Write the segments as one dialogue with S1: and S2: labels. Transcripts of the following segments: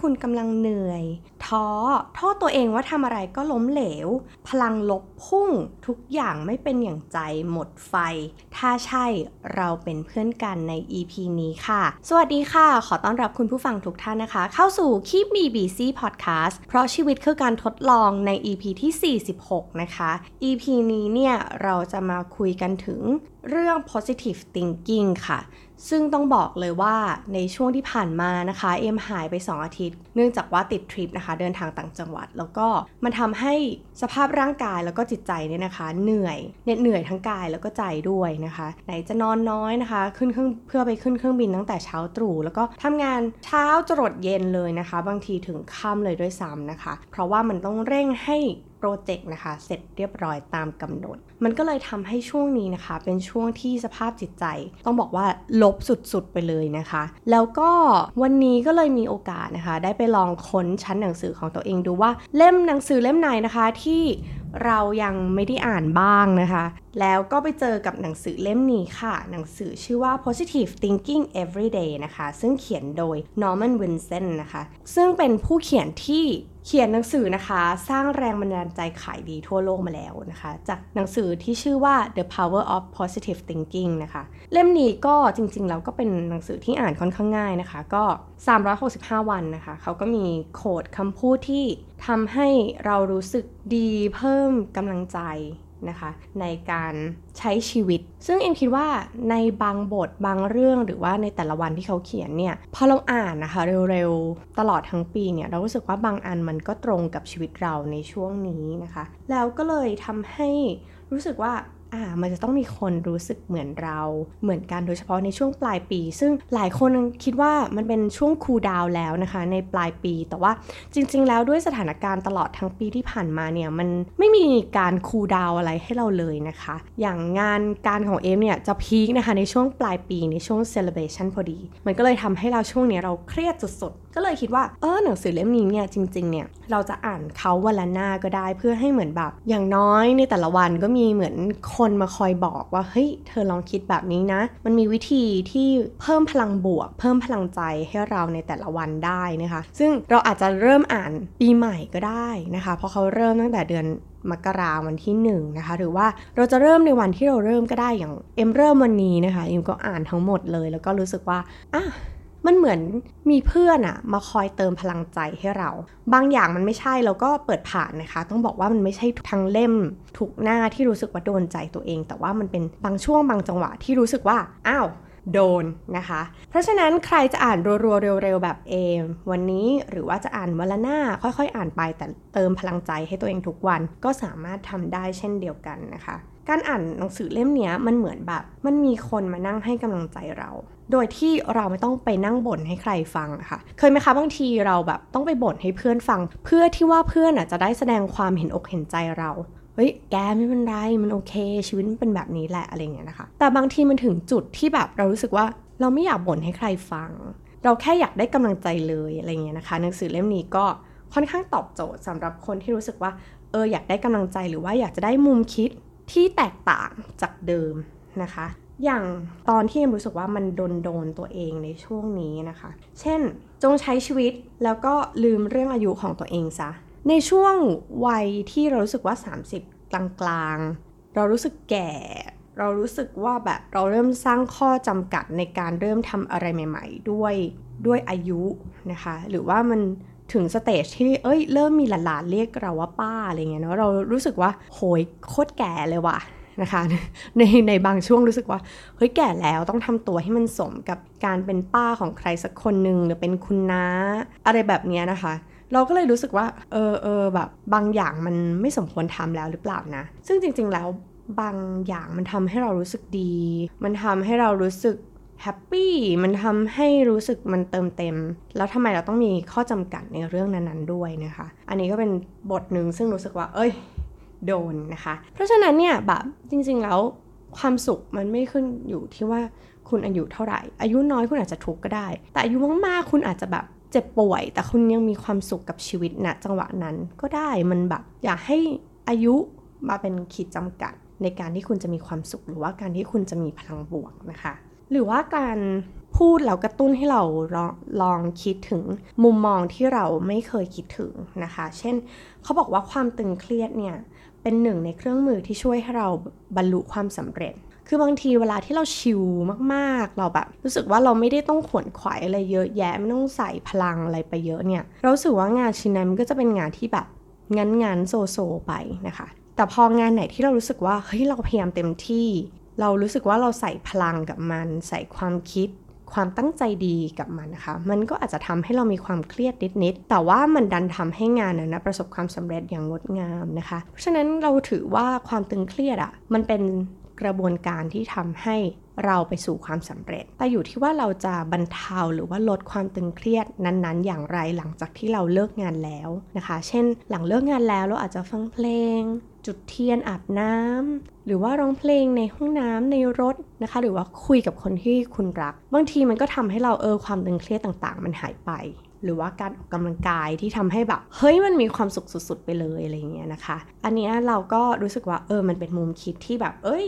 S1: คุณกำลังเหนื่อย ท้อโทษตัวเองว่าทำอะไรก็ล้มเหลว พลังลบพุ่ง ทุกอย่างไม่เป็นอย่างใจหมดไฟ ถ้าใช่เราเป็นเพื่อนกันใน EP นี้ค่ะ สวัสดีค่ะ ขอต้อนรับคุณผู้ฟังทุกท่านนะคะ เข้าสู่ Keep Me Busy Podcast เพราะชีวิตคือการทดลองใน EP ที่ 46 นะคะ EP นี้เนี่ยเราจะมาคุยกันถึงเรื่อง positive thinking ค่ะ ซึ่งต้องบอกเลยว่าในช่วงที่ผ่านมานะคะ เอ็มหายไป 2 อาทิตย์ เนื่องจากว่าติดทริปนะคะ เดินทางต่างจังหวัด แล้วก็มันทำให้สภาพร่างกายแล้วก็จิตใจเนี่ยนะคะ เหนื่อยเหน็ดเหนื่อยทั้งกายแล้วก็ใจด้วยนะคะ ไหนจะนอนน้อยนะคะ ขึ้นเครื่องเพื่อไปขึ้นเครื่องบินตั้งแต่เช้าตรู่แล้วก็ทำงานเช้าจรดเย็นเลยนะคะ บางทีถึงค่ำเลยด้วยซ้ำนะคะ เพราะว่ามันต้องเร่งให้ โปรเจกต์นะคะ เสร็จเรียบร้อยตามกำหนด มันก็เลยทำให้ช่วงนี้นะคะ เป็นช่วงที่สภาพจิตใจ ต้องบอกว่าลบสุดๆไปเลยนะคะ แล้วก็วันนี้ก็เลยมีโอกาสนะคะ ได้ไปลองค้นชั้นหนังสือของตัวเองดูว่าเล่มหนังสือเล่มไหนนะคะที่เรายังไม่ได้อ่านบ้างนะคะ แล้วก็ไปเจอกับหนังสือเล่มนี้ค่ะ หนังสือชื่อว่า positive thinking every day นะคะ ซึ่งเขียนโดย Norman Vincent นะคะ ซึ่งเป็นผู้เขียนที่ เขียนหนังสือนะคะ สร้างแรงบันดาลใจขายดีทั่วโลกมาแล้วนะคะ จากหนังสือที่ชื่อว่า The Power of Positive Thinking นะคะ เล่มนี้ก็จริงๆ แล้วก็เป็นหนังสือที่อ่านค่อนข้างง่ายนะคะ ก็ 365 วันนะคะ เขาก็มีโค้ดคำพูดที่ทำให้เรารู้สึกดีเพิ่มกำลังใจ นะคะ ในการใช้ชีวิต ซึ่งเอ็มคิดว่าในบางบทบางเรื่องหรือว่าในแต่ละวันที่เขาเขียนเนี่ยพอเราอ่านนะคะเร็วๆตลอดทั้งปีเนี่ยเรารู้สึกว่าบางอันมันก็ตรงกับชีวิตเราในช่วงนี้นะคะ แล้วก็เลยทำให้รู้สึกว่า อ่ามันจะต้องมีคนรู้สึกเหมือนเราเหมือนกันโดยเฉพาะในช่วงปลายปี ซึ่งหลายคนคิดว่ามันเป็นช่วง cool down แล้วนะคะ ในปลายปี แต่ว่าจริง ๆ แล้วด้วยสถานการณ์ตลอดทั้งปีที่ผ่านมาเนี่ยมันไม่มีการ cool down อะไรให้เราเลยนะคะ อย่างงานการของเอมเนี่ยจะ peak นะคะในช่วงปลายปีในช่วง celebration พอดี มันก็เลยทำให้เราช่วงนี้เราเครียดสุดๆก็เลยคิดว่าเออหนังสือเล่มนี้เนี่ยจริง ๆ เนี่ยเราจะอ่านเขาวันละหน้าก็ได้เพื่อให้เหมือนแบบ อย่างน้อยในแต่ละวันก็มีเหมือนคนนมาคอยบอกว่าเฮ้ยเธอลองคิดแบบนี้นะ มันมีวิธีที่เพิ่มพลังบวก เพิ่มพลังใจให้เราในแต่ละวันได้นะคะ ซึ่งเราอาจจะเริ่มอ่านปีใหม่ก็ได้นะคะ เพราะเขาเริ่มตั้งแต่เดือนมกราวันที่1นนะคะหรือว่าเราจะเริ่มในวันที่เราเริ่มก็ได้อย่างเอ็มเริ่มวันนี้นะคะเอ็มก็อ่านทั้งหมดเลย แล้วก็รู้สึกว่าอะ มันเหมือนมีเพื่อนอะมาคอยเติมพลังใจให้เรา บางอย่างมันไม่ใช่เราก็เปิดผ่านนะคะ ต้องบอกว่ามันไม่ใช่ทั้งเล่มทุกหน้าที่รู้สึกว่าโดนใจตัวเอง แต่ว่ามันเป็นบางช่วงบางจังหวะที่รู้สึกว่าอ้าวโดนนะคะ เพราะฉะนั้นใครจะอ่านรัวๆเร็วๆแบบเอมวันนี้หรือว่าจะอ่านวันละหน้าค่อยๆ อ่านไปแต่เติมพลังใจให้ตัวเองทุกวันก็สามารถทำได้เช่นเดียวกันนะคะ การอ่านหนังสือเล่มนี้มันเหมือนแบบ มันมีคนมานั่งให้กำลังใจเรา โดยที่เราไม่ต้องไปนั่งบ่นให้ใครฟังค่ะ เคยไหมคะบางทีเราแบบต้องไปบ่นให้เพื่อนฟัง เพื่อที่ว่าเพื่อนอะจะได้แสดงความเห็นอกเห็นใจเราเฮ้ย แกไม่เป็นไร มันโอเค ชีวิตมันเป็นแบบนี้แหละอะไรเงี้ยนะคะ แต่บางทีมันถึงจุดที่แบบเรารู้สึกว่าเราไม่อยากบ่นให้ใครฟัง เราแค่อยากได้กำลังใจเลยอะไรเงี้ยนะคะ หนังสือเล่มนี้ก็ค่อนข้างตอบโจทย์สำหรับคนที่รู้สึกว่า เอออยากได้กำลังใจหรือว่าอยากจะได้มุมคิด ที่แตกต่างจากเดิมนะคะ อย่างตอนที่เอ็มรู้สึกว่ามันโดนโดนตัวเองในช่วงนี้นะคะ เช่น จงใช้ชีวิตแล้วก็ลืมเรื่องอายุของตัวเองซะ ในช่วงวัยที่เรารู้สึกว่า 30 กลางๆ เรารู้สึกแก่ เรารู้สึกว่าแบบเราเริ่มสร้างข้อจำกัดในการเริ่มทำอะไรใหม่ ๆ ด้วยด้วยอายุนะคะ หรือว่ามัน ถึงสเตจที่เอ้ยเริ่มมีหลานๆเรียกเราว่าป้าอะไรเงี้ยเนาะเรารู้สึกว่าโหยโคตรแก่เลยว่ะนะคะ ในในบางช่วงรู้สึกว่าเฮ้ยแก่แล้วต้องทำตัวให้มันสมกับการเป็นป้าของใครสักคนหนึ่งหรือเป็นคุณน้าอะไรแบบเนี้ยนะคะเราก็เลยรู้สึกว่า เออเออแบบบางอย่างมันไม่สมควรทำแล้วหรือเปล่านะ ซึ่งจริง ๆ แล้วบางอย่างมันทำให้เรารู้สึกดี มันทำให้เรารู้สึก แฮปปี้มันทำให้รู้สึกมันเติมเต็ม แล้วทำไมเราต้องมีข้อจำกัดในเรื่องนั้นๆด้วยนะคะ อันนี้ก็เป็นบทหนึ่งซึ่งรู้สึกว่า เอ้ย โดนนะคะ เพราะฉะนั้นเนี่ยแบบจริงๆแล้วความสุขมันไม่ขึ้นอยู่ที่ว่าคุณอายุเท่าไหร่ อายุน้อยคุณอาจจะทุกข์ก็ได้ แต่อายุมากๆคุณอาจจะแบบเจ็บป่วย แต่คุณยังมีความสุขกับชีวิตณจังหวะนั้นก็ได้มันแบบอยากให้อายุมาเป็นขีดจำกัดในการที่คุณจะมีความสุขหรือว่าการที่คุณจะมีพลังบวกนะคะ หรือว่าการพูดแล้วกระตุ้นให้เราลองลองคิดถึงมุมมองที่เราไม่เคยคิดถึงนะคะ เช่น เขาบอกว่าความตึงเครียดเนี่ยเป็นหนึ่งในเครื่องมือที่ช่วยให้เราบรรลุความสำเร็จ คือบางทีเวลาที่เราชิลมากๆ เราแบบ รู้สึกว่าเราไม่ได้ต้องขวนขวายอะไรเยอะแยะไม่ต้องใส่พลังอะไรไปเยอะเนี่ย เราสึกว่างานชิ้นนั้นมันก็จะเป็นงานที่แบบงั้นงานโซโซไปนะคะ แต่พองานไหนที่เรารู้สึกว่าเฮ้ยเราพยายามเต็มที่ เรารู้สึกว่าเราใส่พลังกับมัน ใส่ความคิด ความตั้งใจดีกับมันนะคะมันก็อาจจะทำให้เรามีความเครียดนิดๆแต่ว่ามันดันทำให้งานนั้นนะประสบความสำเร็จอย่างงดงามนะคะ เพราะฉะนั้นเราถือว่าความตึงเครียดอะ่ะมันเป็นกระบวนการที่ทำให้เราไปสู่ความสำเร็จ แต่อยู่ที่ว่าเราจะบรรเทาหรือว่าลดความตึงเครียดนั้นๆ อย่างไรหลังจากที่เราเลิกงานแล้วนะคะ เช่น หลังเลิกงานแล้วเราอาจจะฟังเพลง จุดเทียนอาบน้ำหรือว่าร้องเพลงในห้องน้ำในรถนะคะ หรือว่าคุยกับคนที่คุณรัก บางทีมันก็ทำให้เราเออความตึงเครียดต่างๆ มันหายไป หรือว่าการออกกำลังกายที่ทำให้แบบ เฮ้ยมันมีความสุขสุดๆไปเลยอะไรเงี้ยนะคะ อันนี้เราก็รู้สึกว่าเออมันเป็นมุมคิดที่แบบ เอ้ย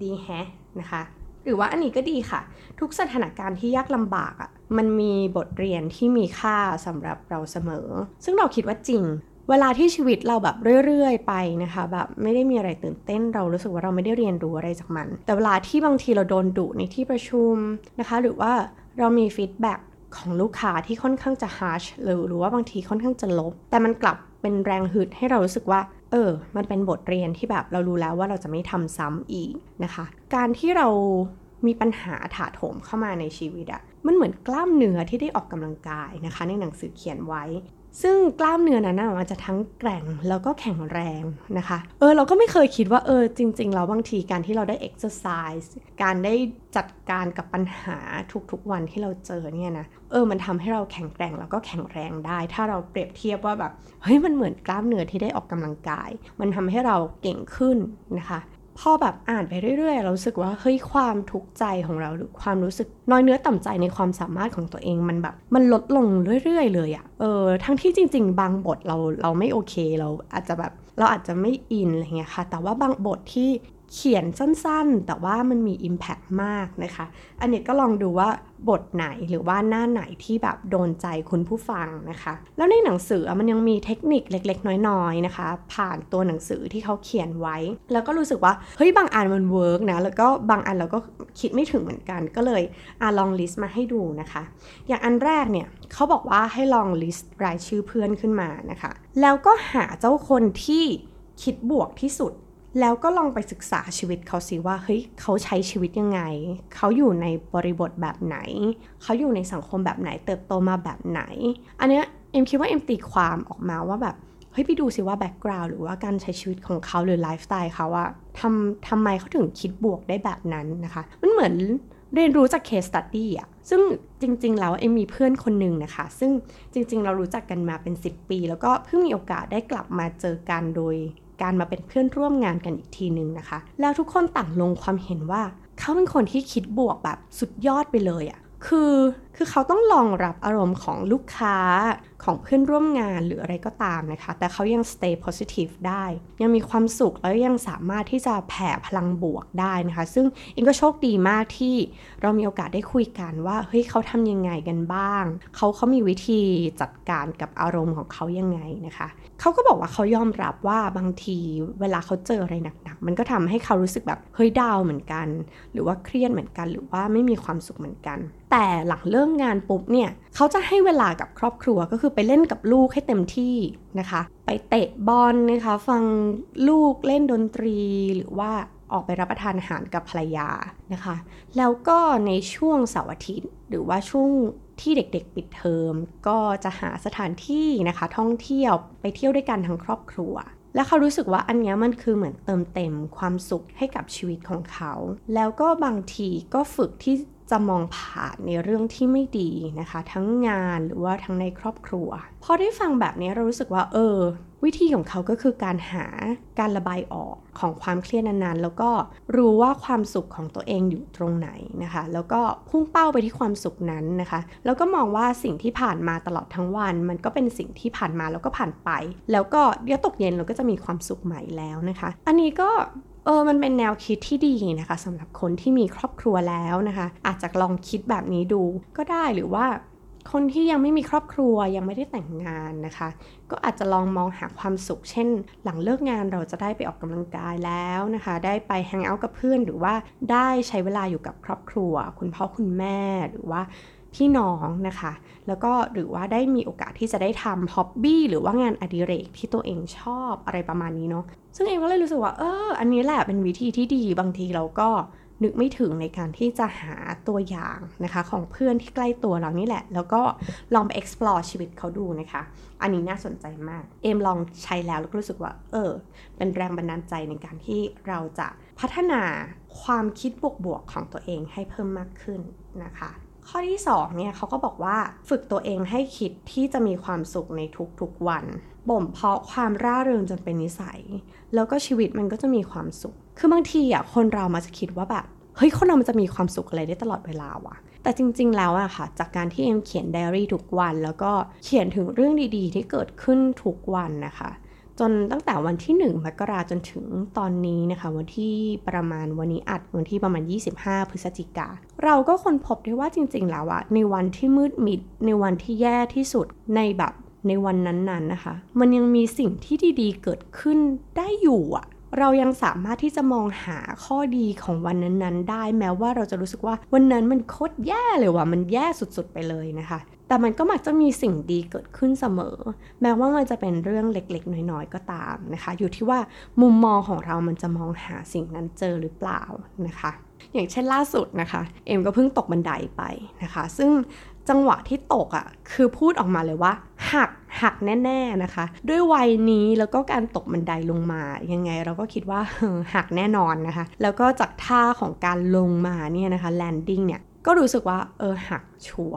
S1: ดีแฮะนะคะหรือว่าอันนี้ก็ดีค่ะ ทุกสถานการณ์ที่ยากลำบากอะ่ะมันมีบทเรียนที่มีค่าสำหรับเราเสมอ ซึ่งเราคิดว่าจริง เวลาที่ชีวิตเราแบบเรื่อยๆ ไปนะคะแบบไม่ได้มีอะไรตื่นเต้นเรารู้สึกว่าเราไม่ได้เรียนรู้อะไรจากมัน แต่เวลาที่บางทีเราโดนดุในที่ประชุมนะคะ หรือว่าเรามี feedback ของลูกค้าที่ค่อนข้างจะ harsh หรือหรือว่าบางทีค่อนข้างจะลบ แต่มันกลับเป็นแรงฮึดให้เรารู้สึกว่า เออ มันเป็นบทเรียนที่แบบเรารู้แล้วว่าเราจะไม่ทำซ้ำอีกนะคะ การที่เรามีปัญหาถาโถมเข้ามาในชีวิตอะมันเหมือนกล้ามเนื้อที่ได้ออกกำลังกายนะคะ ในหนังสือเขียนไว้ ซึ่งกล้ามเนื้อนั้นมันจะทั้งแกร่งแล้วก็แข็งแรงนะคะ เออเราก็ไม่เคยคิดว่าเออจริงๆแล้วบางทีการที่เราได้เอ็กซ์ไซส์การได้จัดการกับปัญหาทุกๆวันที่เราเจอเนี่ยนะเออมันทำให้เราแข็งแกร่งแล้วก็แข็งแรงได้ ถ้าเราเปรียบเทียบว่าแบบเฮ้ยมันเหมือนกล้ามเนื้อที่ได้ออกกำลังกาย มันทำให้เราเก่งขึ้นนะคะ พอแบบอ่านไปเรื่อยๆ เราสึกว่าเฮ้ยความทุกข์ใจของเราหรือความรู้สึกน้อยเนื้อต่ำใจในความสามารถของตัวเองมันแบบ มันลดลงเรื่อย ๆ เลยอะเออทั้งที่จริง ๆ บางบทเราเราไม่โอเค เราอาจจะแบบเราอาจจะไม่ in อะไรเงี้ยค่ะ แต่ว่าบางบทที่ เขียนสั้นๆ แต่ว่ามันมี Impact มากนะคะ อันนี้ก็ลองดูว่าบทไหนหรือว่าหน้าไหนที่แบบโดนใจคุณผู้ฟังนะคะ แล้วในหนังสือมันยังมีเทคนิคเล็กๆ น้อยๆนะคะ ผ่านตัวหนังสือที่เขาเขียนไว้ แล้วก็รู้สึกว่าเฮ้ยบางอันมัน work นะแล้วก็บางอันเราก็คิดไม่ถึงเหมือนกัน ก็เลยอ่าลอง list มาให้ดูนะคะ อย่างอันแรกเนี่ยเขาบอกว่าให้ลอง list รายชื่อเพื่อนขึ้นมานะคะ แล้วก็หาเจ้าคนที่คิดบวกที่สุด แล้วก็ลองไปศึกษาชีวิตเขาสิว่าเฮ้ยเขาใช้ชีวิตยังไง เขาอยู่ในบริบทแบบไหน เขาอยู่ในสังคมแบบไหน เติบโตมาแบบไหน อันเนี้ยเอ็มคิดว่าเอ็มตีความออกมาว่าแบบเฮ้ยไปดูสิว่า background หรือว่าการใช้ชีวิตของเขาหรือไลฟ์สไตล์เขาอะทำทำไมเขาถึงคิดบวกได้แบบนั้นนะคะ มันเหมือนเรียนรู้จาก case study อะซึ่งจริง ๆ แล้วเอ็มมีเพื่อนคนหนึ่งนะคะ ซึ่งจริง ๆ เรารู้จักกันมาเป็น 10 ปี แล้วก็เพิ่งมีโอกาสได้กลับมาเจอกันโดย การมาเป็นเพื่อนร่วมงานกันอีกทีนึงนะคะ แล้วทุกคนต่างลงความเห็นว่า เขาเป็นคนที่คิดบวกแบบสุดยอดไปเลยอะคือ คือเขาต้องรองรับอารมณ์ของลูกค้าของเพื่อนร่วมงานหรืออะไรก็ตามนะคะ แต่เขายัง stay positive ได้ ยังมีความสุขแล้วยังสามารถที่จะแผ่พลังบวกได้นะคะ ซึ่งเองก็โชคดีมากที่เรามีโอกาสได้คุยกันว่าเฮ้ยเขาทำยังไงกันบ้าง เขาเขามีวิธีจัดการกับอารมณ์ของเขายังไงนะคะเขาก็บอกว่าเขายอมรับว่าบางทีเวลาเขาเจออะไรหนักๆมันก็ทำให้เขารู้สึกแบบเฮ้ยดาวเหมือนกัน หรือว่าเครียดเหมือนกัน หรือว่าไม่มีความสุขเหมือนกัน แต่หลังเลิกงานปุ๊บเนี่ยเขาจะให้เวลากับครอบครัวก็คือไปเล่นกับลูกให้เต็มที่นะคะ ไปเตะบอลนะคะ ฟังลูกเล่นดนตรีหรือว่าออกไปรับประทานอาหารกับภรรยานะคะ แล้วก็ในช่วงเสาร์อาทิตย์ หรือว่าช่วงที่เด็กๆปิดเทอม ก็จะหาสถานที่นะคะ ท่องเที่ยวไปเที่ยวด้วยกันทั้งครอบครัว และเขารู้สึกว่าอันนี้มันคือเหมือนเติมเต็มความสุขให้กับชีวิตของเขา แล้วก็บางทีก็ฝึกที่ จะมองผ่านในเรื่องที่ไม่ดีนะคะ ทั้งงานหรือว่าทั้งในครอบครัว พอได้ฟังแบบนี้เรารู้สึกว่า เออ วิธีของเขาก็คือการหาการระบายออกของความเครียดนั้นๆ แล้วก็รู้ว่าความสุขของตัวเองอยู่ตรงไหนนะคะ แล้วก็พุ่งเป้าไปที่ความสุขนั้นนะคะ แล้วก็มองว่าสิ่งที่ผ่านมาตลอดทั้งวัน มันก็เป็นสิ่งที่ผ่านมาแล้วก็ผ่านไป แล้วก็เดี๋ยวตกเย็นเราก็จะมีความสุขใหม่แล้วนะคะ อันนี้ก็ เออมันเป็นแนวคิดที่ดีนะคะสำหรับคนที่มีครอบครัวแล้วนะคะ อาจจะลองคิดแบบนี้ดูก็ได้หรือว่าคนที่ยังไม่มีครอบครัวยังไม่ได้แต่งงานนะคะ ก็อาจจะลองมองหาความสุข เช่น หลังเลิกงานเราจะได้ไปออกกำลังกายแล้วนะคะ ได้ไปแฮงเอาท์กับเพื่อน หรือว่าได้ใช้เวลาอยู่กับครอบครัว คุณพ่อคุณแม่หรือว่า พี่น้องนะคะ แล้วก็หรือว่าได้มีโอกาสที่จะได้ทำฮ็อบบี้หรือว่างานอดิเรกที่ตัวเองชอบอะไรประมาณนี้เนาะซึ่งเองก็เลยรู้สึกว่าเอออันนี้แหละเป็นวิธีที่ดีบางทีเราก็นึกไม่ถึงในการที่จะหาตัวอย่างนะคะ ของเพื่อนที่ใกล้ตัวเรานี่แหละ แล้วก็ลองไป explore ชีวิตเขาดูนะคะ อันนี้น่าสนใจมาก เอมลองใช้แล้วแล้วก็รู้สึกว่า เออ เป็นแรงบันดาลใจในการที่เราจะพัฒนาความคิดบวกๆของตัวเองให้เพิ่มมากขึ้นนะคะ ข้อที่2เนี่ยเขาก็บอกว่าฝึกตัวเองให้คิดที่จะมีความสุขในทุกๆวัน บ่มเพาะความร่าเริงจนเป็นนิสัย แล้วก็ชีวิตมันก็จะมีความสุข คือบางทีอะคนเรามาจะคิดว่าแบบเฮ้ยคนเรามันจะมีความสุขอะไรได้ตลอดเวลาวะแต่จริง ๆ แล้วอะค่ะ จากการที่เอ็มเขียนไดอารี่ทุกวัน แล้วก็เขียนถึงเรื่องดีๆ ที่เกิดขึ้นทุกวันนะคะ จนตั้งแต่วันที่ 1 มกราจนถึงตอนนี้นะคะ วันที่ประมาณวันนี้อัดวันที่ประมาณ 25 พฤศจิกา เราก็ค้นพบได้ว่าจริง ๆ แล้วอะในวันที่มืดมิด ในวันที่แย่ที่สุดในแบบในวันนั้นๆนะคะ มันยังมีสิ่งที่ดีๆ เกิดขึ้นได้อยู่อะเรายังสามารถที่จะมองหาข้อดีของวันนั้นๆ ได้แม้ว่าเราจะรู้สึกว่าวันนั้นมันโคตรแย่เลยว่ะมันแย่สุดๆไปเลยนะคะ แต่มันก็มักจะมีสิ่งดีเกิดขึ้นเสมอ แม้ว่ามันจะเป็นเรื่องเล็กๆ น้อยๆ ก็ตามนะคะ อยู่ที่ว่ามุมมองของเรามันจะมองหาสิ่งนั้นเจอหรือเปล่านะคะ อย่างเช่นล่าสุดนะคะ เอ็มก็เพิ่งตกบันไดไปนะคะ ซึ่งจังหวะที่ตกอะ่ะคือพูดออกมาเลยว่า หักหักแน่ๆนะคะ ด้วยวัยนี้แล้วก็การตกบันไดลงมายังไงเราก็คิดว่าหักแน่นอนนะคะ แล้วก็จากท่าของการลงมาเนี่ยนะคะ landing เนี่ยก็รู้สึกว่าเออหัก sure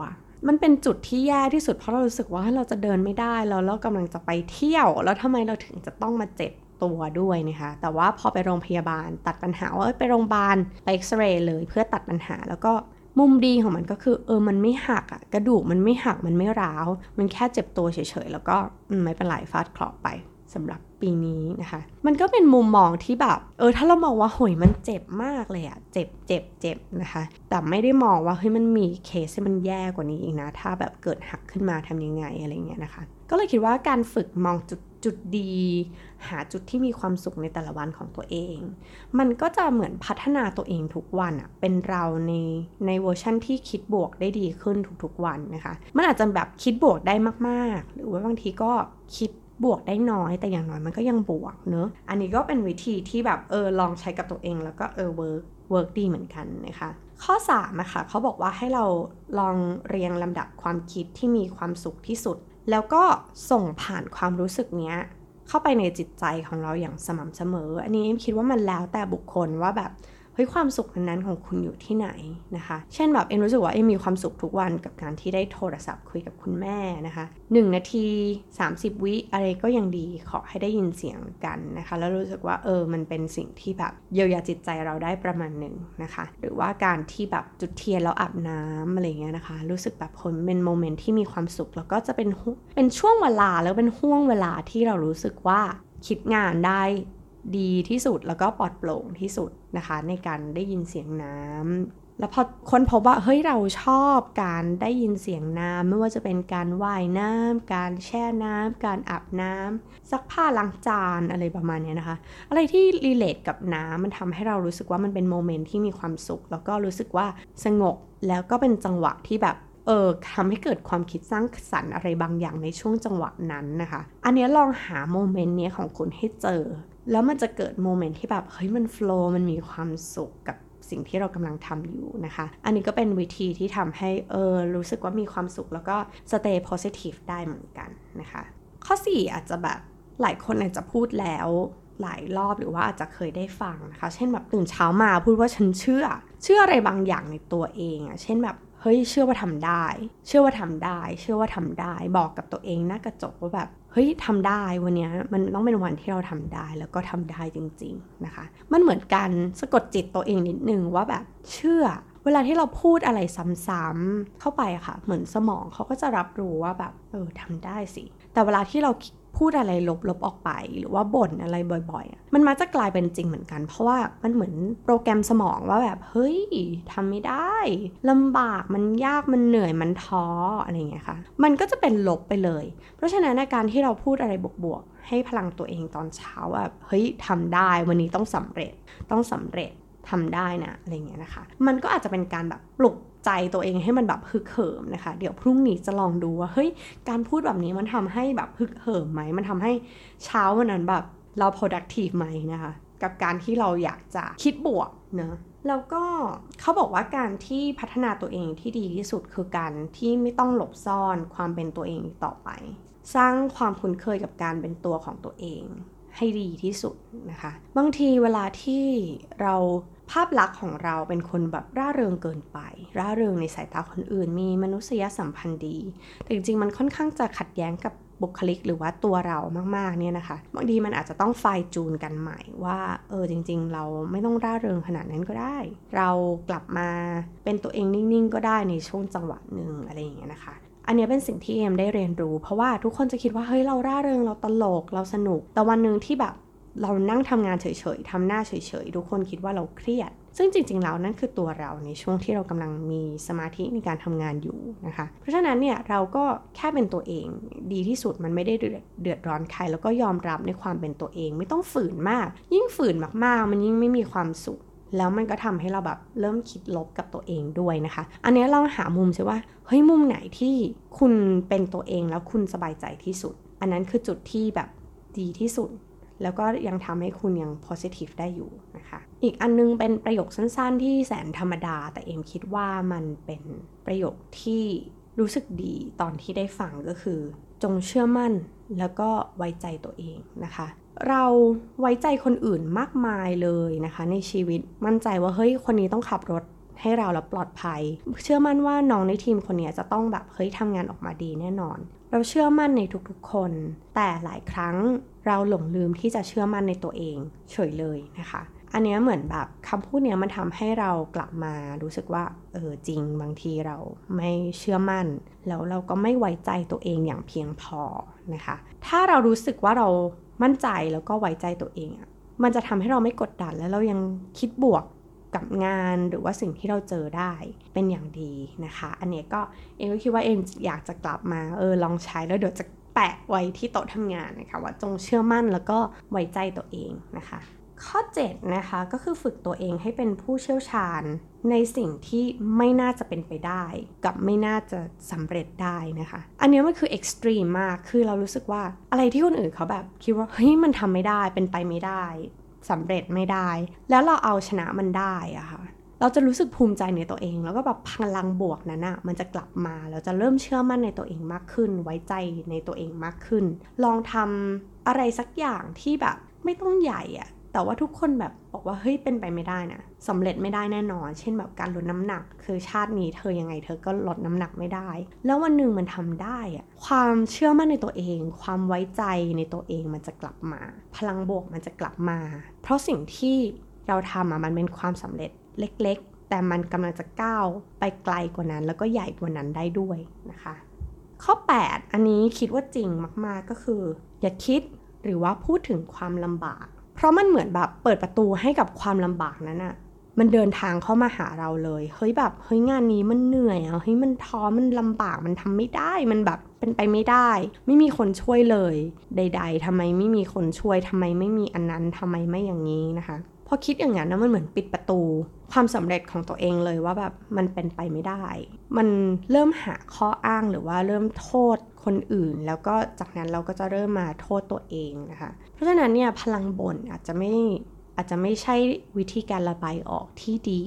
S1: มันเป็นจุดที่แย่ที่สุดเพราะเรารู้สึกว่าเราจะเดินไม่ได้แล้วเรากำลังจะไปเที่ยว แล้วทำไมเราถึงจะต้องมาเจ็บตัวด้วยนะคะแต่ว่าพอไปโรงพยาบาลตัดปัญหาว่าไปโรงพยาบาลไปเอ็กซเรย์เลยเพื่อตัดปัญหาแล้วก็มุมดีของมันก็คือเออมันไม่หักอะกระดูกมันไม่หักมันไม่ร้าว มันแค่เจ็บตัวเฉยๆ แล้วก็ไม่เป็นไรฟาดเคราะห์ไป สำหรับปีนี้นะคะ มันก็เป็นมุมมองที่แบบ เออ ถ้าเรามองว่าโหยมันเจ็บมากเลยอะเจ็บเจ็บเจ็บนะคะ แต่ไม่ได้มองว่าเฮ้ยมันมีเคสที่มันแย่กว่านี้อีกนะ ถ้าแบบเกิดหักขึ้นมาทำยังไงอะไรเงี้ยนะคะ ก็เลยคิดว่าการฝึกมองจุดจุดดี หาจุดที่มีความสุขในแต่ละวันของตัวเอง มันก็จะเหมือนพัฒนาตัวเองทุกวันอะเป็นเราในในเวอร์ชั่นที่คิดบวกได้ดีขึ้นทุกๆวันนะคะ มันอาจจะแบบคิดบวกได้มากๆ หรือว่าบางทีก็คิด บวกได้น้อยแต่อย่างน้อยมันก็ยังบวกเนอะอันนี้ก็เป็นวิธีที่แบบเออลองใช้กับตัวเองแล้วก็เออ work work ดีเหมือนกันนะคะข้อ3นะคะเขาบอกว่าให้เราลองเรียงลำดับความคิดที่มีความสุขที่สุด แล้วก็ส่งผ่านความรู้สึกเนี้ยเข้าไปในจิตใจของเราอย่างสม่ำเสมอ อันนี้คิดว่ามันแล้วแต่บุคคลว่าแบบ ฮ้ยความสุขนั้นของคุณอยู่ที่ไหนนะคะ เช่นแบบเอ็มรู้สึกว่าเอ็มมีความสุขทุกวันกับการที่ได้โทรศัพท์คุยกับคุณแม่นะคะ1นาที 30 วิอะไรก็ยังดีขอให้ได้ยินเสียงกันนะคะ แล้วรู้สึกว่าเออมันเป็นสิ่งที่แบบเยียวยาจิตใจเราได้ประมาณหนึ่งนะคะ หรือว่าการที่แบบจุดเทียนแล้วอาบน้ำอะไรเงี้ยนะคะ รู้สึกแบบคนเป็นโมเมนต์ที่มีความสุขแล้วก็จะเป็นเป็นช่วงเวลาแล้วเป็นห่วงเวลาที่เรารู้สึกว่าคิดงานได้ ดีที่สุดแล้วก็ปลอดโปร่งที่สุดนะคะ ในการได้ยินเสียงน้ำแล้วพอคนพบว่าเฮ้ยเราชอบการได้ยินเสียงน้ำไม่ว่าจะเป็นการว่ายน้ำการแช่น้ำการอาบน้ำซักผ้าล้างจานอะไรประมาณนี้นะคะ อะไรที่รีเลทกับน้ำมันทำให้เรารู้สึกว่ามันเป็นโมเมนต์ที่มีความสุข แล้วก็รู้สึกว่าสงบแล้วก็เป็นจังหวะที่แบบเออทำให้เกิดความคิดสร้างสรรค์อะไรบางอย่างในช่วงจังหวะนั้นนะคะ อันนี้ลองหาโมเมนต์นี้ของคุณให้เจอ แล้วมันจะเกิดโมเมนต์ที่แบบเฮ้ยมันโฟล์มันมีความสุขกับสิ่งที่เรากำลังทำอยู่นะคะ อันนี้ก็เป็นวิธีที่ทำให้เออรู้สึกว่ามีความสุขแล้วก็ stay positive ได้เหมือนกันนะคะ ข้อ 4 อาจจะแบบหลายคนอาจจะพูดแล้วหลายรอบหรือว่าอาจจะเคยได้ฟังนะคะ เช่นแบบตื่นเช้ามาพูดว่าฉันเชื่อ เชื่ออะไรบางอย่างในตัวเองอะเช่นแบบเฮ้ยเชื่อว่าทำได้ เชื่อว่าทำได้ เชื่อว่าทำได้ บอกกับตัวเองหน้ากระจกว่าแบบ เฮ้ยทำได้วันนี้มันต้องเป็นวันที่เราทำได้แล้วก็ทำได้จริง ๆนะคะ มันเหมือนการสะกดจิตตัวเองนิดนึงว่าแบบเชื่อ เวลาที่เราพูดอะไรซ้ำๆเข้าไปค่ะ เหมือนสมองเขาก็จะรับรู้ว่าแบบเออทำได้สิ แต่เวลาที่เรา พูดอะไรลบๆออกไป หรือว่าบ่นอะไรบ่อยๆ มันมักจะกลายเป็นจริงเหมือนกัน เพราะว่ามันเหมือนโปรแกรมสมองว่าแบบ เฮ้ยทำไม่ได้ลำบากมันยากมันเหนื่อยมันท้ออะไรเงี้ยค่ะ มันก็จะเป็นลบไปเลย เพราะฉะนั้นในการที่เราพูดอะไรบวกๆ ให้พลังตัวเองตอนเช้าแบบเฮ้ยทำได้วันนี้ต้องสำเร็จต้องสำเร็จทำได้นะอะไรเงี้ยนะคะ มันก็อาจจะเป็นการแบบปลุก ใจตัวเองให้มันแบบฮึกเหิมนะคะ เดี๋ยวพรุ่งนี้จะลองดูว่าเฮ้ยการพูดแบบนี้มันทำให้แบบฮึกเหิมไหมมันทำให้เช้าวันนั้นแบบเรา productive ไหมนะคะ กับการที่เราอยากจะคิดบวกเนะแล้วก็เขาบอกว่าการที่พัฒนาตัวเองที่ดีที่สุดคือการที่ไม่ต้องหลบซ่อนความเป็นตัวเองต่อไป สร้างความคุ้นเคยกับการเป็นตัวของตัวเองให้ดีที่สุดนะคะ บางทีเวลาที่เรา ภาพลักษณ์ของเราเป็นคนแบบร่าเริงเกินไป ร่าเริงในสายตาคนอื่น มีมนุษยสัมพันธ์ดี แต่จริงๆ มันค่อนข้างจะขัดแย้งกับบุคลิกหรือว่าตัวเรามากๆเนี่ยนะคะบางทีมันอาจจะต้องไฟจูนกันใหม่ว่าเออจริง ๆ เราไม่ต้องร่าเริงขนาดนั้นก็ได้ เรากลับมาเป็นตัวเองนิ่งๆ ก็ได้ในช่วงจังหวะหนึ่งอะไรอย่างเงี้ยนะคะอันนี้เป็นสิ่งที่เอ็มได้เรียนรู้ เพราะว่าทุกคนจะคิดว่าเฮ้ยเราร่าเริงเราตลกเราสนุก แต่วันหนึ่งที่แบบ เรานั่งทำงานเฉยๆทำหน้าเฉยๆทุกคนคิดว่าเราเครียด ซึ่งจริงๆแล้วนั่นคือตัวเราในช่วงที่เรากำลังมีสมาธิในการทำงานอยู่นะคะ เพราะฉะนั้นเนี่ยเราก็แค่เป็นตัวเองดีที่สุดมันไม่ได้เดือดร้อนใคร แล้วก็ยอมรับในความเป็นตัวเอง ไม่ต้องฝืนมาก ยิ่งฝืนมากๆ มันยิ่งไม่มีความสุขแล้วมันก็ทำให้เราแบบเริ่มคิดลบกับตัวเองด้วยนะคะ อันนี้ลองหามุมซิว่าเฮ้ยมุมไหนที่คุณเป็นตัวเองแล้วคุณสบายใจที่สุด อันนั้นคือจุดที่แบบดีที่สุด แล้วก็ยังทำให้คุณยัง positive ได้อยู่นะคะ อีกอันนึงเป็นประโยคสั้นๆ ที่แสนธรรมดา แต่เอมคิดว่ามันเป็นประโยคที่รู้สึกดีตอนที่ได้ฟังก็คือ จงเชื่อมั่นแล้วก็ไว้ใจตัวเองนะคะ เราไว้ใจคนอื่นมากมายเลยนะคะ ในชีวิตมั่นใจว่าเฮ้ยคนนี้ต้องขับรถให้เราแล้วปลอดภัย เชื่อมั่นว่าน้องในทีมคนนี้จะต้องแบบเฮ้ยทำงานออกมาดีแน่นอน เราเชื่อมั่นในทุกๆคน แต่หลายครั้ง เราหลงลืมที่จะเชื่อมั่นในตัวเองเฉยเลยนะคะ อันนี้เหมือนแบบคำพูดเนี้ยมันทำให้เรากลับมารู้สึกว่าเออจริงบางทีเราไม่เชื่อมั่น แล้วเราก็ไม่ไว้ใจตัวเองอย่างเพียงพอนะคะ ถ้าเรารู้สึกว่าเรามั่นใจแล้วก็ไว้ใจตัวเองอะมันจะทำให้เราไม่กดดันและเรายังคิดบวกกับงานหรือว่าสิ่งที่เราเจอได้เป็นอย่างดีนะคะ อันนี้ก็เองก็คิดว่าเองอยากจะกลับมาเออลองใช้แล้วเดี๋ยวจะะไว้ที่โต๊ะทำงานนะคะว่าจงเชื่อมั่นแล้วก็ไว้ใจตัวเองนะคะ ข้อ 7 นะคะ ก็คือฝึกตัวเองให้เป็นผู้เชี่ยวชาญในสิ่งที่ไม่น่าจะเป็นไปได้ กับไม่น่าจะสำเร็จได้นะคะ อันนี้มันคือเอ็กซ์ตรีมมากคือเรารู้สึกว่าอะไรที่คนอื่นเขาแบบคิดว่าเฮ้ยมันทำไม่ได้เป็นไปไม่ได้สำเร็จไม่ได้ แล้วเราเอาชนะมันได้อะค่ะ เราจะรู้สึกภูมิใจในตัวเอง แล้วก็แบบพลังบวกนั้นอะมันจะกลับมาเราจะเริ่มเชื่อมั่นในตัวเองมากขึ้น ไว้ใจในตัวเองมากขึ้น ลองทำอะไรสักอย่างที่แบบไม่ต้องใหญ่อะแต่ว่าทุกคนแบบบอกว่าเฮ้ยเป็นไปไม่ได้นะสำเร็จไม่ได้แน่นอน เช่นแบบการลดน้ำหนัก คือชาตินี้เธอยังไงเธอก็ลดน้ำหนักไม่ได้ แล้ววันหนึ่งมันทำได้อะความเชื่อมั่นในตัวเอง ความไว้ใจในตัวเองมันจะกลับมา พลังบวกมันจะกลับมา เพราะสิ่งที่เราทำอะมันเป็นความสำเร็จ เล็กๆ แต่มันกำลังจะก้าวไปไกลกว่านั้น แล้วก็ใหญ่กว่านั้นได้ด้วยนะคะ ข้อ 8 อันนี้คิดว่าจริงมากๆก็คือ อย่าคิดหรือว่าพูดถึงความลำบาก เพราะมันเหมือนแบบเปิดประตูให้กับความลำบากนั้นอะมันเดินทางเข้ามาหาเราเลย เฮ้ยแบบ เฮ้ยงานนี้มันเหนื่อยอะเฮ้ยมันท้อ มันลำบาก มันทำไม่ได้ มันแบบเป็นไปไม่ได้ ไม่มีคนช่วยเลย ใด ๆทำไมไม่มีคนช่วยทำไมไม่มีอันนั้นทำไมไม่อย่างนี้นะคะ พอคิดอย่างนั้นนะมันเหมือนปิดประตู ความสำเร็จของตัวเองเลยว่าแบบมันเป็นไปไม่ได้ มันเริ่มหาข้ออ้างหรือว่าเริ่มโทษคนอื่น แล้วก็จากนั้นเราก็จะเริ่มมาโทษตัวเองนะคะ เพราะฉะนั้นเนี่ยพลังบ่นอาจจะไม่อาจจะไม่ใช่วิธีการระบายออกที่ดี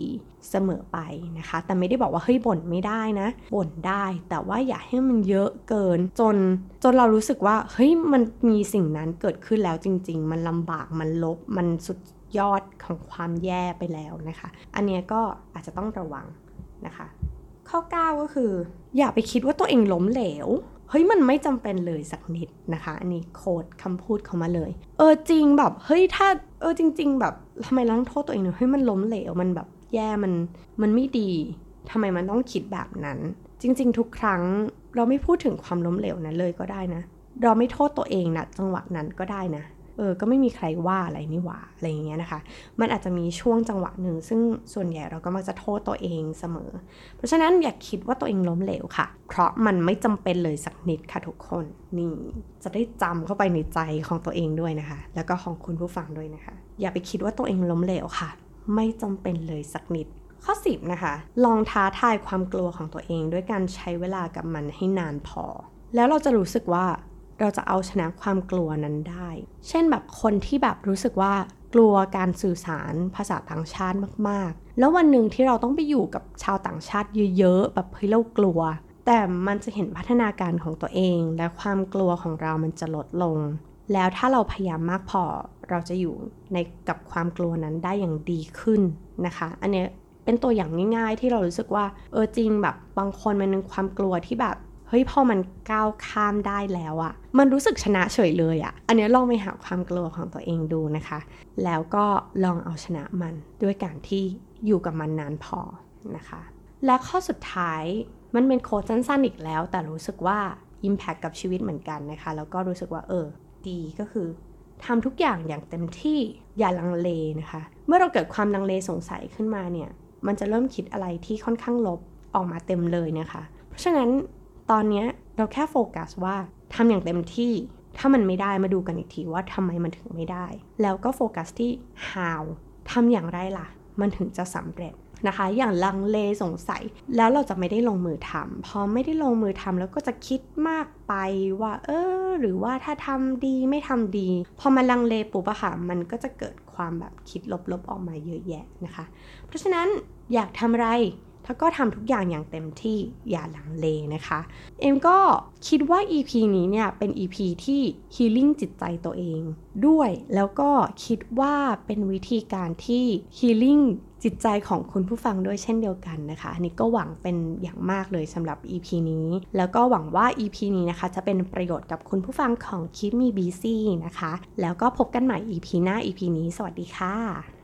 S1: เสมอไปนะคะ แต่ไม่ได้บอกว่าเฮ้ยบ่นไม่ได้นะ บ่นได้ แต่ว่าอย่าให้มันเยอะเกิน จนจนเรารู้สึกว่าเฮ้ยมันมีสิ่งนั้นเกิดขึ้นแล้วจริง ๆ มันลำบากมันลบมันสุด ยอดของความแย่ไปแล้วนะคะ อันนี้ก็อาจจะต้องระวังนะคะ ข้อ 9 ก็คือ อย่าไปคิดว่าตัวเองล้มเหลวเฮ้ยมันไม่จำเป็นเลยสักนิดนะคะ อันนี้โค้ดคำพูดเขามาเลย เออจริงแบบเฮ้ยถ้าเออจริง ๆ แบบทำไมเรางโทษตัวเองเนาะเฮ้ยมันล้มเหลวมันแบบแย่มันมันไม่ดีทำไมมันต้องคิดแบบนั้น จริง ๆ ทุกครั้งเราไม่พูดถึงความล้มเหลวนั้นเลยก็ได้นะ เราไม่โทษตัวเองนะจังหวะนั้นก็ได้นะ เออ ก็ไม่มีใครว่าอะไรนี่หว่า อะไรอย่างเงี้ยนะคะ มันอาจจะมีช่วงจังหวะหนึ่ง ซึ่งส่วนใหญ่เราก็มักจะโทษตัวเองเสมอ เพราะฉะนั้นอย่าคิดว่าตัวเองล้มเหลวค่ะ เพราะมันไม่จำเป็นเลยสักนิดค่ะทุกคน นี่จะได้จำเข้าไปในใจของตัวเองด้วยนะคะ แล้วก็ของคุณผู้ฟังด้วยนะคะ อย่าไปคิดว่าตัวเองล้มเหลวค่ะ ไม่จำเป็นเลยสักนิดข้อ 10 นะคะ ลองท้าทายความกลัวของตัวเองด้วยการใช้เวลากับมันให้นานพอ แล้วเราจะรู้สึกว่า เราจะเอาชนะความกลัวนั้นได้ เช่นแบบคนที่แบบรู้สึกว่ากลัวการสื่อสารภาษาต่างชาติมากๆ แล้ววันหนึ่งที่เราต้องไปอยู่กับชาวต่างชาติเยอะๆ แบบเฮ้ยเรากลัว แต่มันจะเห็นพัฒนาการของตัวเอง และความกลัวของเรามันจะลดลง แล้วถ้าเราพยายามมากพอเราจะอยู่ในกับความกลัวนั้นได้อย่างดีขึ้นนะคะ อันเนี้ยเป็นตัวอย่างง่าย ๆ ที่เรารู้สึกว่าเออจริงแบบบางคนมันเป็นความกลัวที่แบบ ฮ้ยพอมันก้าวข้ามได้แล้วอะมันรู้สึกชนะเฉยเลยอะอันนี้ลองไปหาความกลัวของตัวเองดูนะคะ แล้วก็ลองเอาชนะมันด้วยการที่อยู่กับมันนานพอนะคะ และข้อสุดท้ายมันเป็นโค้ดสั้นๆอีกแล้ว แต่รู้สึกว่า Impact กับชีวิตเหมือนกันนะคะ แล้วก็รู้สึกว่าเออ ดีก็คือทำทุกอย่างอย่างเต็มที่อย่าลังเลนะคะ เมื่อเราเกิดความลังเลสงสัยขึ้นมาเนี่ย มันจะเริ่มคิดอะไรที่ค่อนข้างลบออกมาเต็มเลยนะคะ เพราะฉะนั้น ตอนนี้เราแค่โฟกัสว่าทำอย่างเต็มที่ ถ้ามันไม่ได้มาดูกันอีกทีว่าทำไมมันถึงไม่ได้ แล้วก็โฟกัสที่ how ทำอย่างไรล่ะ มันถึงจะสำเร็จนะคะ อย่างลังเลสงสัย แล้วเราจะไม่ได้ลงมือทำพอไม่ได้ลงมือทำแล้วก็จะคิดมากไปว่า เออ หรือว่าถ้าทำดีไม่ทำดี พอมาลังเลปุ๊บอะค่ะ มันก็จะเกิดความแบบคิดลบๆออกมาเยอะแยะนะคะ เพราะฉะนั้นอยากทำอะไร ถ้าก็ทำทุกอย่างอย่างเต็มที่อย่าหลังเลนะคะ เอ็มก็คิดว่า EP นี้เนี่ยเป็น EP ที่ healing จิตใจตัวเองด้วย แล้วก็คิดว่าเป็นวิธีการที่ healing จิตใจของคุณผู้ฟังด้วยเช่นเดียวกันนะคะ อันนี้ก็หวังเป็นอย่างมากเลยสำหรับ EP นี้ แล้วก็หวังว่า EP นี้นะคะ จะเป็นประโยชน์กับคุณผู้ฟังของคิดมีบีซี่นะคะ แล้วก็พบกันใหม่ EP หน้า EP นี้ สวัสดีค่ะ